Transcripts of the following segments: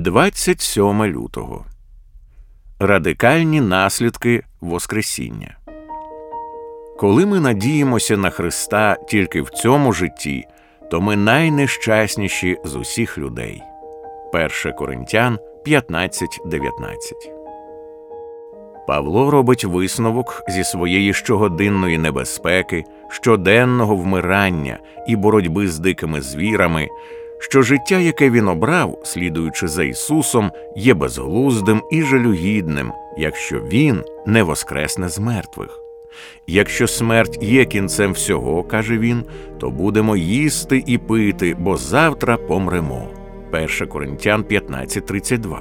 27 лютого. Радикальні наслідки Воскресіння. Коли ми надіємося на Христа тільки в цьому житті, то ми найнещасніші з усіх людей. 1 Коринтян 15.19 Павло робить висновок зі своєї щогодинної небезпеки, щоденного вмирання і боротьби з дикими звірами, що життя, яке він обрав, слідуючи за Ісусом, є безглуздим і жалюгідним, якщо Він не воскресне з мертвих. Якщо смерть є кінцем всього, каже він, то будемо їсти і пити, бо завтра помремо. 1 Коринтян 15.32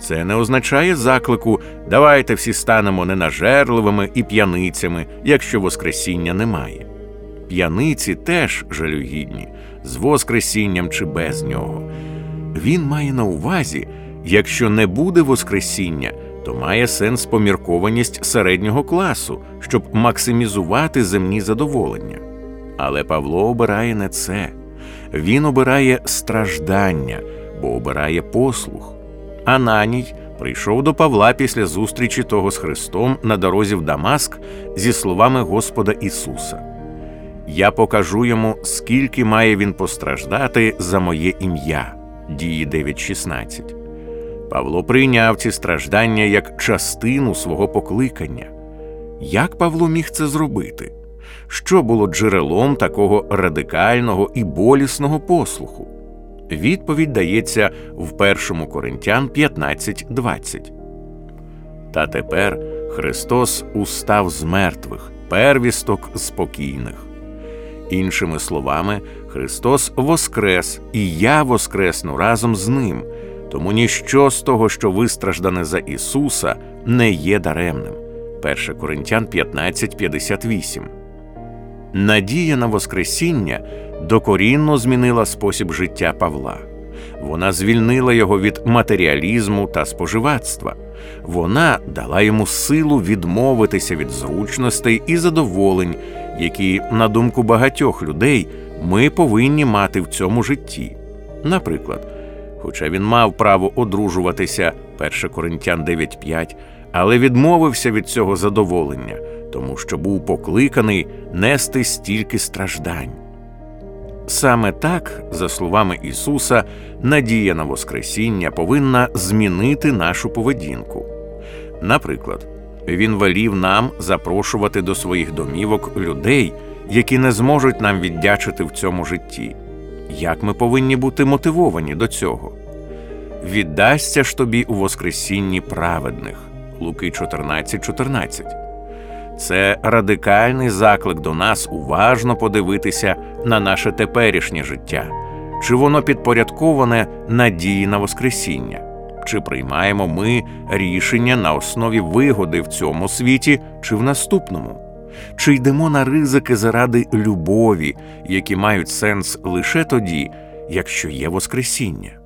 Це не означає заклику давайте всі станемо ненажерливими і п'яницями, якщо Воскресіння немає. П'яниці теж жалюгідні, з Воскресінням чи без нього. Він має на увазі, якщо не буде Воскресіння, то має сенс поміркованість середнього класу, щоб максимізувати земні задоволення. Але Павло обирає не це, він обирає страждання, бо обирає послух. Ананій прийшов до Павла після зустрічі того з Христом на дорозі в Дамаск зі словами Господа Ісуса. Я покажу йому, скільки має він постраждати за моє ім'я. Дії 9.16. Павло прийняв ці страждання як частину свого покликання. Як Павло міг це зробити? Що було джерелом такого радикального і болісного послуху? Відповідь дається в 1 Коринтян 15.20. Та тепер Христос устав з мертвих, первісток спокійних. Іншими словами, Христос воскрес, і я воскресну разом з Ним, тому ніщо з того, що вистраждане за Ісуса, не є даремним. 1 Коринтян 15.58 Надія на Воскресіння докорінно змінила спосіб життя Павла. Вона звільнила його від матеріалізму та споживацтва. Вона дала йому силу відмовитися від зручностей і задоволень, які, на думку багатьох людей, ми повинні мати в цьому житті. Наприклад, хоча він мав право одружуватися 1 Коринтян 9.5, але відмовився від цього задоволення, тому що був покликаний нести стільки страждань. Саме так, за словами Ісуса, надія на Воскресіння повинна змінити нашу поведінку. Наприклад, Він велів нам запрошувати до своїх домівок людей, які не зможуть нам віддячити в цьому житті. Як ми повинні бути мотивовані до цього? Віддасться ж тобі у Воскресінні праведних. Луки 14, 14. Це радикальний заклик до нас уважно подивитися на наше теперішнє життя, чи воно підпорядковане надії на Воскресіння, чи приймаємо ми рішення на основі вигоди в цьому світі чи в наступному, чи йдемо на ризики заради любові, які мають сенс лише тоді, якщо є Воскресіння.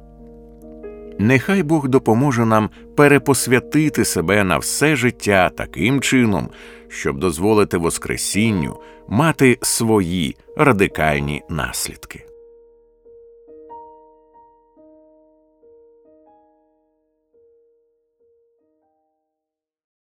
Нехай Бог допоможе нам перепосвятити себе на все життя таким чином, щоб дозволити Воскресінню мати свої радикальні наслідки.